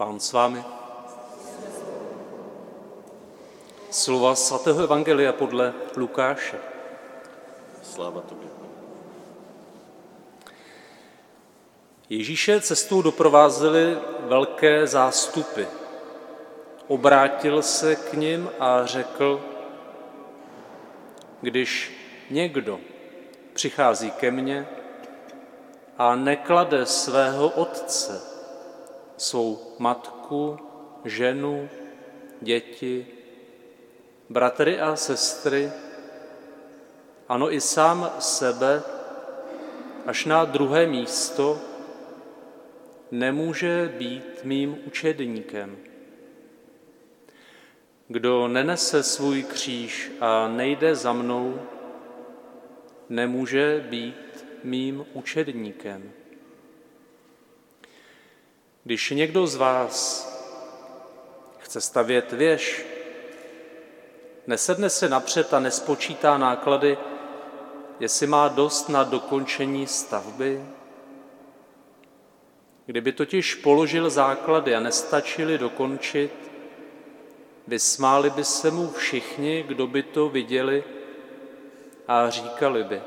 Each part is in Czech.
Pán s vámi. Slova svatého Evangelia podle Lukáše. Sláva tobě. Ježíše cestou doprovázely velké zástupy. Obrátil se k nim a řekl, když někdo přichází ke mně a neklade svého otce, svou matku, ženu, děti, bratry a sestry, ano i sám sebe, až na druhé místo, nemůže být mým učedníkem. Kdo nenese svůj kříž a nejde za mnou, nemůže být mým učedníkem. Když někdo z vás chce stavět věž, nesedne se napřed a nespočítá náklady, jestli má dost na dokončení stavby? Kdyby totiž položil základy a nestačili dokončit, vysmáli by se mu všichni, kdo by to viděli a říkali by,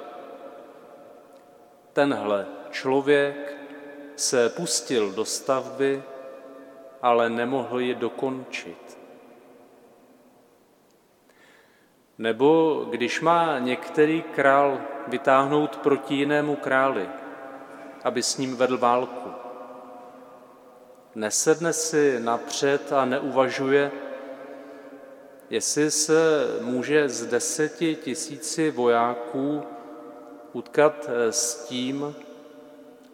tenhle člověk se pustil do stavby, ale nemohl ji dokončit. Nebo když má některý král vytáhnout proti jinému králi, aby s ním vedl válku, nesedne si napřed a neuvažuje, jestli se může z deseti tisíci vojáků utkat s tím,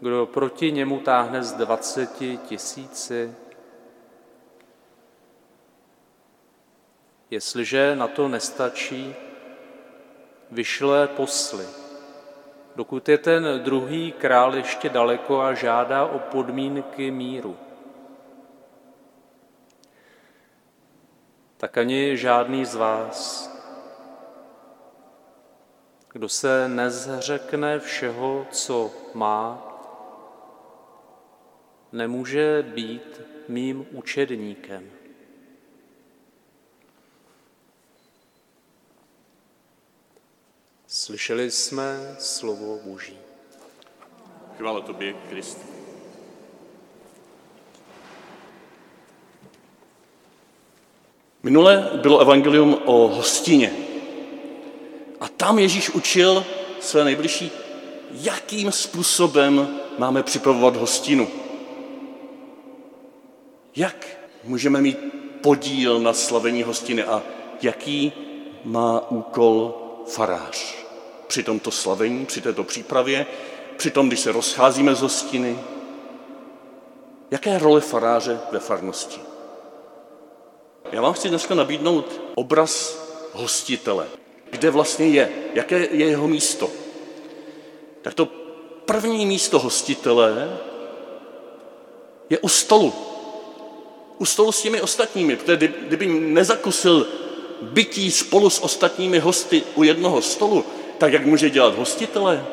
kdo proti němu táhne z dvaceti tisíci. Jestliže na to nestačí, vyšle posly. Dokud je ten druhý král ještě daleko a žádá o podmínky míru. Tak ani žádný z vás, kdo se nezřekne všeho, co má, nemůže být mým učedníkem. Slyšeli jsme slovo Boží. Chvála tobě, Krist. Minule bylo evangelium o hostině. A tam Ježíš učil své nejbližší, jakým způsobem máme připravovat hostinu. Jak můžeme mít podíl na slavení hostiny a jaký má úkol farář při tomto slavení, při této přípravě, při tom, když se rozcházíme z hostiny. Jaké je role faráře ve farnosti? Já vám chci dneska nabídnout obraz hostitele. Kde vlastně je? Jaké je jeho místo? Tak to první místo hostitele je u stolu u stolu s těmi ostatními, protože kdyby nezakusil bytí spolu s ostatními hosty u jednoho stolu, tak jak může dělat hostitele?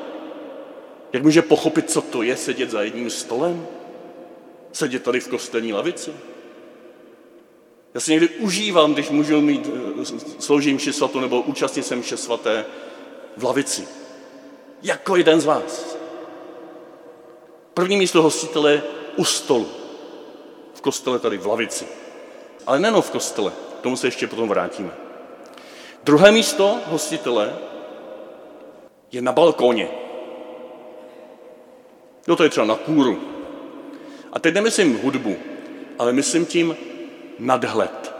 Jak může pochopit, co to je sedět za jedním stolem? Sedět tady v kostelní lavici? Já si někdy užívám, když můžu mít, eh, sloužím mši svatou nebo účastnit se mše svaté v lavici. Jako jeden z vás. První místo hostitele u stolu kostele tady v lavici. Ale nejenom v kostele, k tomu se ještě potom vrátíme. Druhé místo hostitele je na balkóně. No to je třeba na kůru. A teď nemyslím hudbu, ale myslím tím nadhled.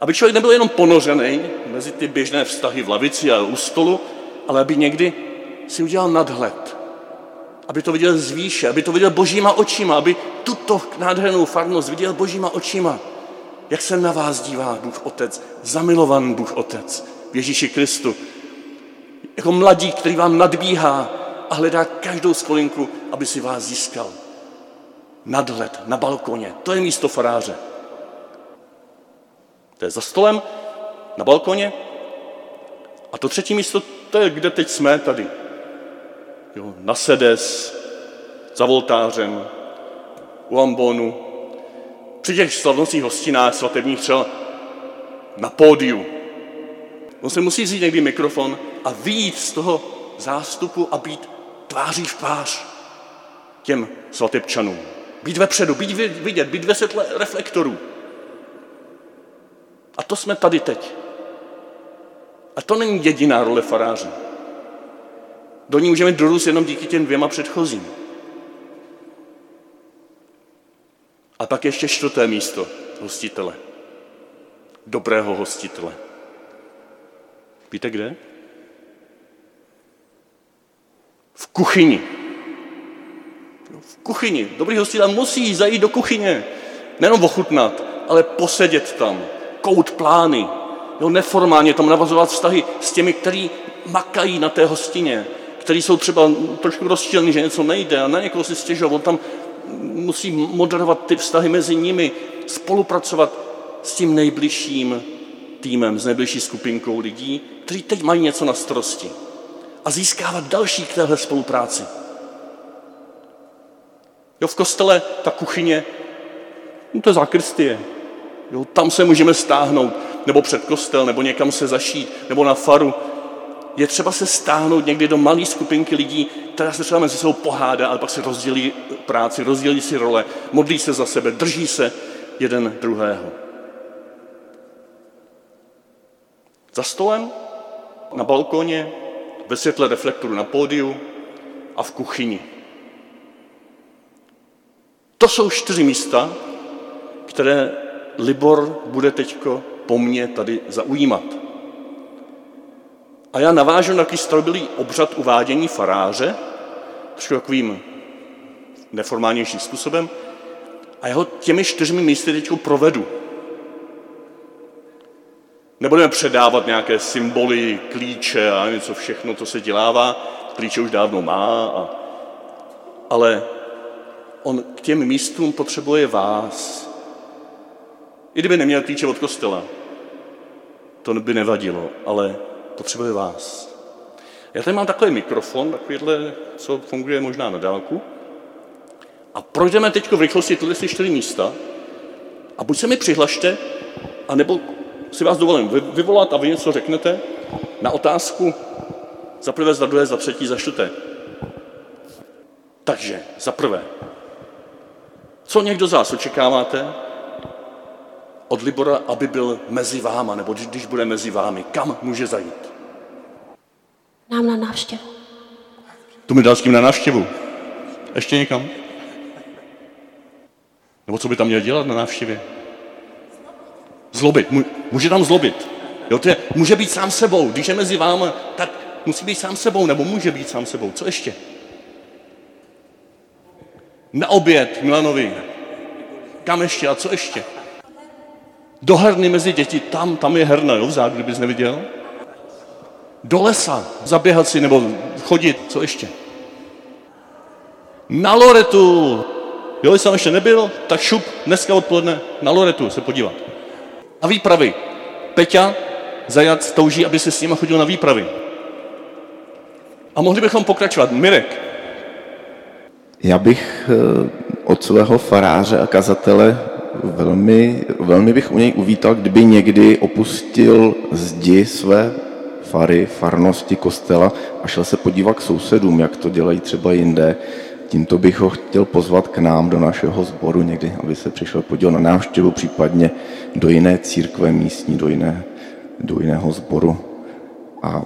Aby člověk nebyl jenom ponořený mezi ty běžné vztahy v lavici a u stolu, ale aby někdy si udělal nadhled aby to viděl z výše, aby to viděl božíma očima, aby tuto nádhernou farnost viděl božíma očima. Jak se na vás dívá Bůh Otec, zamilovaný Bůh Otec v Ježíši Kristu. Jako mladík, který vám nadbíhá a hledá každou skolinku, aby si vás získal. Nadhled na balkoně, to je místo faráře. To je za stolem, na balkoně. A to třetí místo, to je, kde teď jsme tady, jo, na sedes, za voltářem, u ambonu, při těch slavnostních hostinách svatebních třeba na pódiu. On se musí vzít někdy mikrofon a vyjít z toho zástupu a být tváří v tvář těm svatebčanům. Být vepředu, být vidět, být ve světle reflektorů. A to jsme tady teď. A to není jediná role faráře. Do ní můžeme dorůst jenom díky těm dvěma předchozím. A pak ještě čtvrté místo hostitele. Dobrého hostitele. Víte kde? V kuchyni. V kuchyni. Dobrý hostitel musí zajít do kuchyně. Nenom ochutnat, ale posedět tam. Kout plány. Jo, neformálně tam navazovat vztahy s těmi, kteří makají na té hostině, kteří jsou třeba trošku rozčilní, že něco nejde a na někoho si stěžovat. On tam musí moderovat ty vztahy mezi nimi, spolupracovat s tím nejbližším týmem, s nejbližší skupinkou lidí, kteří teď mají něco na starosti a získávat další k téhle spolupráci. Jo, v kostele ta kuchyně, no to je zákristie. Jo, tam se můžeme stáhnout, nebo před kostel, nebo někam se zašít, nebo na faru. Je třeba se stáhnout někdy do malé skupinky lidí, která se třeba mezi sebou pohádá, ale pak si rozdělí práci, rozdělí si role, modlí se za sebe, drží se jeden druhého. Za stolem, na balkoně, ve světle reflektoru na pódiu a v kuchyni. To jsou čtyři místa, které Libor bude teďko po mně tady zaujímat. A já navážu na takový starobylý obřad uvádění faráře, trošku takovým neformálnějším způsobem, a já ho těmi čtyřmi místy teď provedu. Nebudeme předávat nějaké symboly, klíče a něco všechno, co se dělává. Klíče už dávno má, a, ale on k těm místům potřebuje vás. I kdyby neměl klíče od kostela, to by nevadilo, ale potřebuje vás. Já tady mám takový mikrofon, takovýhle, co funguje možná na dálku. A projdeme teď v rychlosti tyhle čtyři místa a buď se mi přihlašte, anebo si vás dovolím vyvolat a vy něco řeknete na otázku za prvé, za druhé, za třetí, za čtvrté. Takže, za prvé, co někdo z vás očekáváte od Libora, aby byl mezi váma, nebo když bude mezi vámi, kam může zajít? Nám na návštěvu. Tu mi dal s tím na návštěvu. Ještě někam? Nebo co by tam měl dělat na návštěvě? Zlobit. Může tam zlobit. Jo, to je, může být sám sebou. Když je mezi vámi, tak musí být sám sebou, nebo může být sám sebou. Co ještě? Na oběd Milanovi. Kam ještě a co ještě? Do herny mezi děti, tam, tam je herna, jo, vzadu, kdybys neviděl. Do lesa, zaběhat si nebo chodit, co ještě? Na Loretu. Jo, jsem ještě nebyl, tak šup dneska odpoledne na Loretu se podívat. A výpravy. Peťa Zajac touží, aby se s nimi chodil na výpravy. A mohli bychom pokračovat. Mirek. Já bych eh, od svého faráře a kazatele velmi, velmi bych u něj uvítal, kdyby někdy opustil zdi své fary, farnosti, kostela a šel se podívat k sousedům, jak to dělají třeba jinde. Tímto bych ho chtěl pozvat k nám do našeho sboru někdy, aby se přišel podívat na návštěvu, případně do jiné církve místní, do, jiné, do jiného sboru. A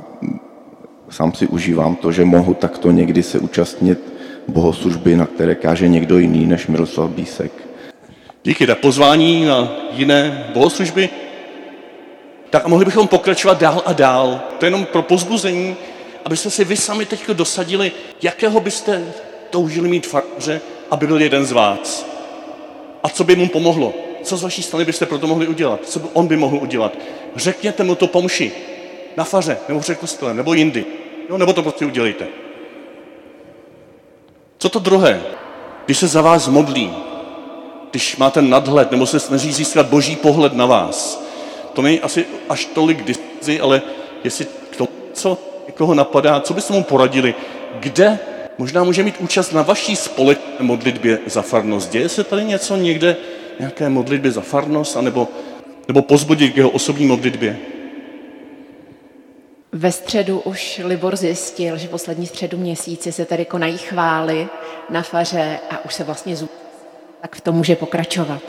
sám si užívám to, že mohu takto někdy se účastnit bohoslužby, na které káže někdo jiný než Miroslav Bísek. Díky za pozvání na jiné bohoslužby. Tak a mohli bychom pokračovat dál a dál. To je jenom pro pozbuzení, abyste si vy sami teď dosadili, jakého byste toužili mít faráře, aby byl jeden z vás. A co by mu pomohlo? Co z vaší strany byste proto mohli udělat? Co by on by mohl udělat? Řekněte mu to pomši. Na faře, nebo před kostelem, nebo jindy. Jo, nebo to prostě udělejte. Co to druhé? Když se za vás modlí, když máte nadhled, nebo se snaží získat boží pohled na vás, to není asi až tolik diskuzi, ale jestli tomu, co někoho napadá, co byste mu poradili, kde možná může mít účast na vaší společné modlitbě za farnost. Děje se tady něco někde, nějaké modlitbě za farnost, anebo, nebo pozbudit k jeho osobní modlitbě? Ve středu už Libor zjistil, že poslední středu měsíci se tady konají chvály na faře a už se vlastně zů... tak v tom může pokračovat.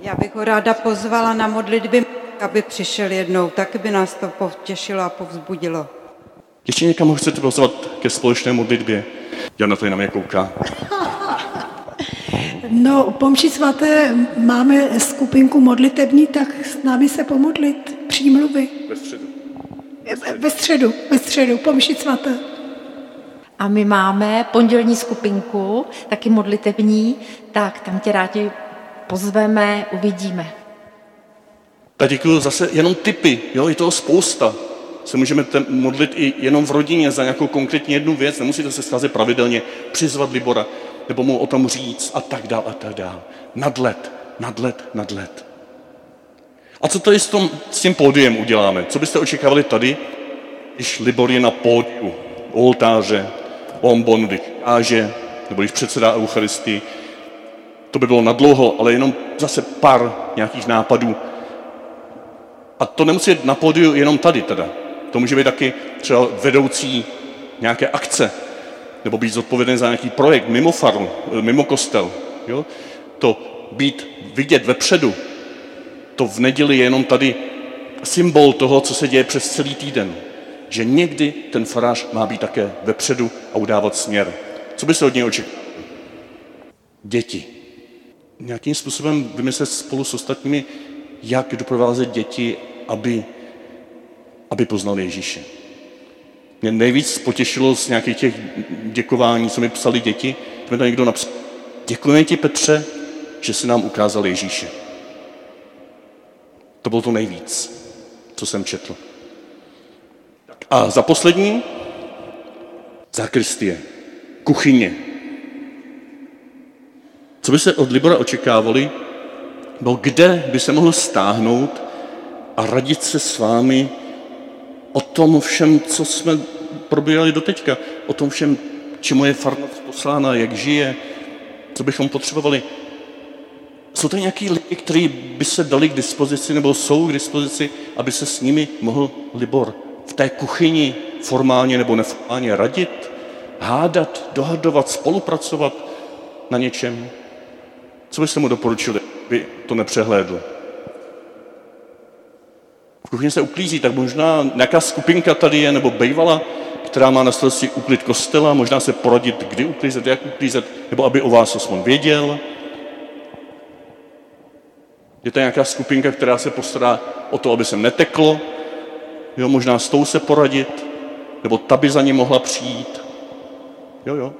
Já bych ho ráda pozvala na modlitby, aby přišel jednou, tak by nás to potěšilo a povzbudilo. Ještě někam ho chcete pozvat ke společné modlitbě? Jana tady na mě kouká. No, pomši svaté máme skupinku modlitební, tak s námi se pomodlit přímluvy. Ve středu. Ve středu, ve středu, pomši svaté. A my máme pondělní skupinku, taky modlitební, tak tam tě rádi pozveme, uvidíme. Tak děkuji zase jenom typy, jo, je toho spousta. Se můžeme modlit i jenom v rodině za nějakou konkrétní jednu věc, nemusíte se scházet pravidelně, přizvat Libora, nebo mu o tom říct a tak dál a tak dál. Nadlet, nadlet, nadlet. A co tady s, tom, s tím pódiem uděláme? Co byste očekávali tady, když Libor je na pódiu, u oltáře, on bon, když káže, nebo když předsedá Eucharistii, to by bylo nadlouho, ale jenom zase pár nějakých nápadů. A to nemusí být na pódiu jenom tady teda. To může být taky třeba vedoucí nějaké akce, nebo být zodpovědný za nějaký projekt mimo faru, mimo kostel. Jo? To být vidět vepředu, to v neděli je jenom tady symbol toho, co se děje přes celý týden. Že někdy ten farář má být také vepředu a udávat směr. Co by se od něj očekávalo? Děti. Nějakým způsobem vymyslet spolu s ostatními, jak doprovázet děti, aby, aby poznali Ježíše. Mě nejvíc potěšilo z nějakých těch děkování, co mi psali děti, to mi to někdo napsal. Děkujeme ti, Petře, že jsi nám ukázal Ježíše. To bylo to nejvíc, co jsem četl. A za poslední, zakristie, kuchyně. Co by se od Libora očekávali, bylo kde by se mohl stáhnout a radit se s vámi o tom všem, co jsme probírali doteďka, o tom všem, čemu je farnost poslána, jak žije, co bychom potřebovali. Jsou to nějaký lidi, kteří by se dali k dispozici, nebo jsou k dispozici, aby se s nimi mohl Libor v té kuchyni formálně nebo neformálně radit, hádat, dohadovat, spolupracovat na něčem? Co byste mu doporučili, aby to nepřehlédl? V kuchyni se uklízí, tak možná nějaká skupinka tady je, nebo bejvala, která má na starosti uklid kostela, možná se poradit, kdy uklízet, jak uklízet, nebo aby o vás aspoň věděl. Je to nějaká skupinka, která se postará o to, aby se neteklo, jo, možná s tou se poradit, nebo ta by za ní mohla přijít. Jo, jo.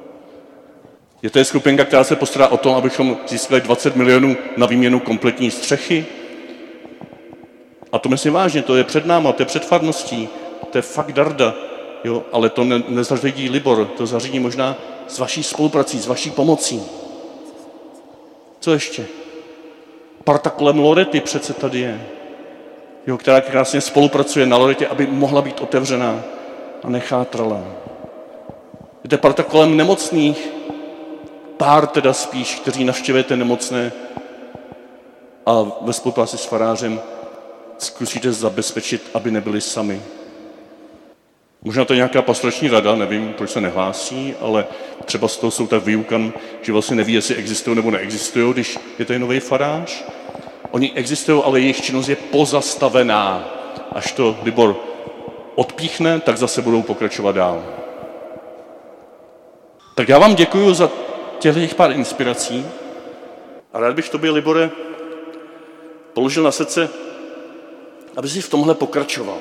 Je to je skupinka, která se postará o to, abychom získali 20 milionů na výměnu kompletní střechy. A to myslím vážně, to je před náma, to je před farností, to je fakt darda, jo, ale to ne, nezařídí Libor, to zařídí možná s vaší spoluprací, s vaší pomocí. Co ještě? Parta kolem Lorety přece tady je, jo, která krásně spolupracuje na Loretě, aby mohla být otevřená a nechátrala. Je to parta kolem nemocných, pár teda spíš, kteří navštěvujete nemocné a ve spolupráci s farářem zkusíte zabezpečit, aby nebyli sami. Možná to je nějaká pastorační rada, nevím, proč se nehlásí, ale třeba z toho jsou tak vyukan, že vlastně neví, jestli existují nebo neexistují, když je tady nový farář. Oni existují, ale jejich činnost je pozastavená. Až to Libor odpíchne, tak zase budou pokračovat dál. Tak já vám děkuji za těch pár inspirací a rád bych tobě, Libore, položil na srdce, aby si v tomhle pokračoval.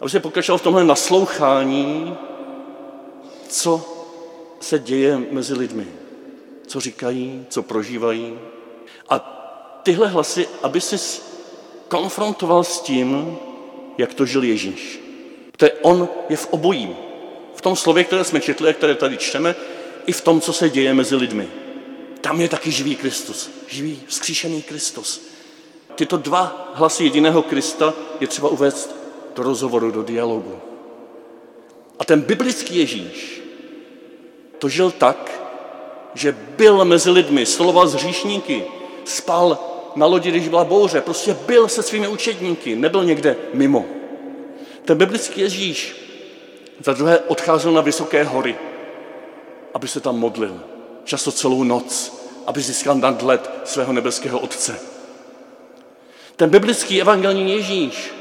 Aby si pokračoval v tomhle naslouchání, co se děje mezi lidmi, co říkají, co prožívají. A tyhle hlasy, aby si konfrontoval s tím, jak to žil Ježíš. Protože on je v obojím. V tom slově, které jsme četli a které tady čteme, i v tom, co se děje mezi lidmi. Tam je taky živý Kristus, živý vzkříšený Kristus. Tyto dva hlasy jediného Krista je třeba uvést do rozhovoru, do dialogu. A ten biblický Ježíš to žil tak, že byl mezi lidmi, stoloval s hříšníky, spal na lodi, když byla bouře, prostě byl se svými učedníky, nebyl někde mimo. Ten biblický Ježíš za druhé odcházel na vysoké hory, aby se tam modlil. Často celou noc, aby získal nadhled svého nebeského Otce. Ten biblický evangelní Ježíš,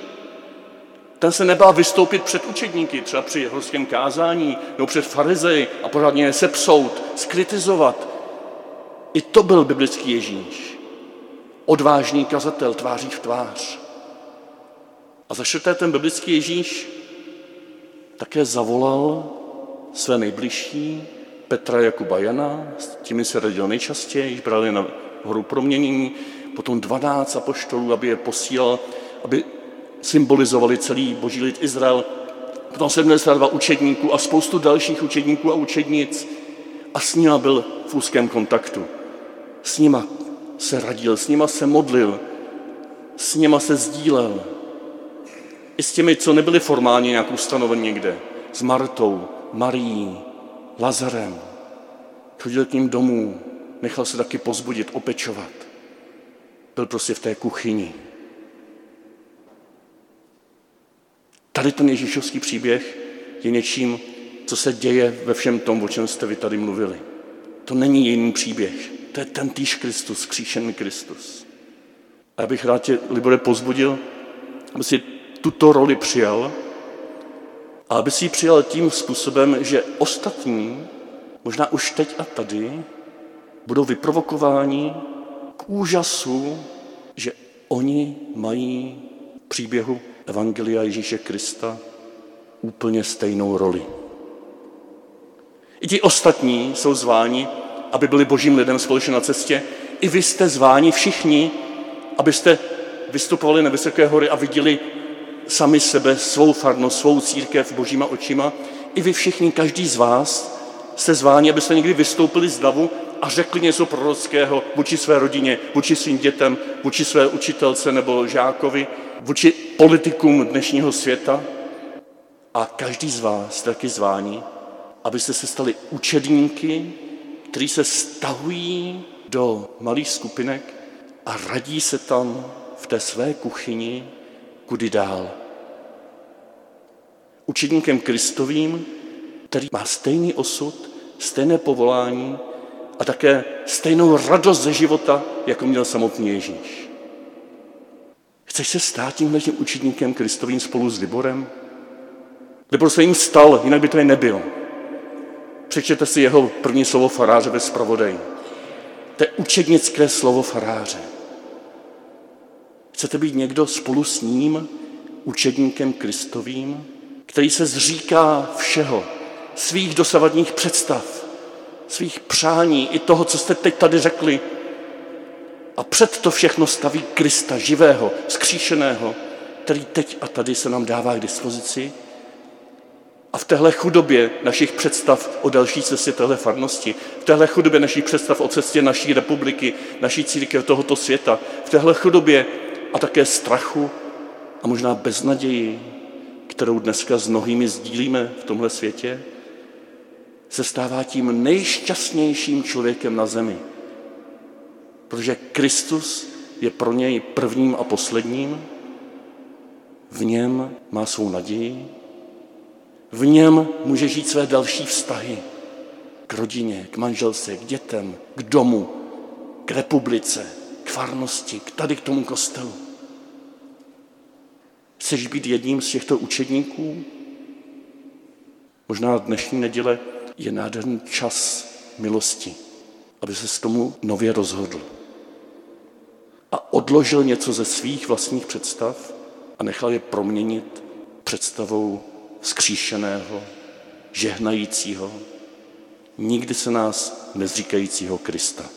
ten se nebál vystoupit před učedníky, třeba při horském kázání, nebo před farizeji a pořádně je sepsout, skritizovat. I to byl biblický Ježíš. Odvážný kazatel tváří v tvář. A za čtvrté ten biblický Ježíš také zavolal své nejbližší, Petra Jakuba Jana, s těmi se radil nejčastěji, brali na horu proměnění, potom 12 apoštolů, aby je posílal, aby symbolizovali celý boží lid Izrael, potom 72 učedníků a spoustu dalších učedníků a učednic a s nima byl v úzkém kontaktu. S nima se radil, s nima se modlil, s nima se sdílel. I s těmi, co nebyli formálně nějak ustanoveni někde. S Martou, Marií, Lazarem. Chodil k ním domů, nechal se taky pozbudit, opečovat. Byl prostě v té kuchyni. Tady ten Ježíšovský příběh je něčím, co se děje ve všem tom, o čem jste vy tady mluvili. To není jiný příběh. To je ten týž Kristus, kříšený Kristus. A já bych rád tě, Libore, pozbudil, aby si tuto roli přijal a aby si ji přijal tím způsobem, že ostatní, možná už teď a tady, budou vyprovokováni k úžasu, že oni mají příběhu Evangelia Ježíše Krista úplně stejnou roli. I ti ostatní jsou zváni, aby byli božím lidem společně na cestě. I vy jste zváni všichni, abyste vystupovali na vysoké hory a viděli sami sebe, svou farnost, svou církev božíma očima. I vy všichni, každý z vás, jste zváni, abyste někdy vystoupili z davu a řekli něco prorockého vůči své rodině, vůči svým dětem, vůči své učitelce nebo žákovi, vůči politikům dnešního světa. A každý z vás taky zváni, abyste se stali učedníky, kteří se stahují do malých skupinek a radí se tam v té své kuchyni, kudy dál. Učedníkem Kristovým, který má stejný osud, stejné povolání a také stejnou radost ze života, jako měl samotný Ježíš. Chceš se stát tímhle tím učedníkem Kristovým spolu s Liborem? Libor se jim stal, jinak by to nebyl. Přečtěte si jeho první slovo faráře ve zpravodaji. To je učednické slovo faráře. Chcete být někdo spolu s ním, učedníkem Kristovým, který se zříká všeho, svých dosavadních představ, svých přání i toho, co jste teď tady řekli. A před to všechno staví Krista živého, skříšeného, který teď a tady se nám dává k dispozici. A v téhle chudobě našich představ o další cestě téhle farnosti, v téhle chudobě našich představ o cestě naší republiky, naší církev tohoto světa, v téhle chudobě a také strachu a možná beznaději, kterou dneska s mnohými sdílíme v tomhle světě, se stává tím nejšťastnějším člověkem na zemi. Protože Kristus je pro něj prvním a posledním, v něm má svou naději, v něm může žít své další vztahy k rodině, k manželce, k dětem, k domu, k republice, k farnosti, k tady k tomu kostelu. Chceš být jedním z těchto učedníků? Možná dnešní neděle je nádherný čas milosti, aby se s tomu nově rozhodl. A odložil něco ze svých vlastních představ a nechal je proměnit představou skříšeného, žehnajícího, nikdy se nás nezříkajícího Krista.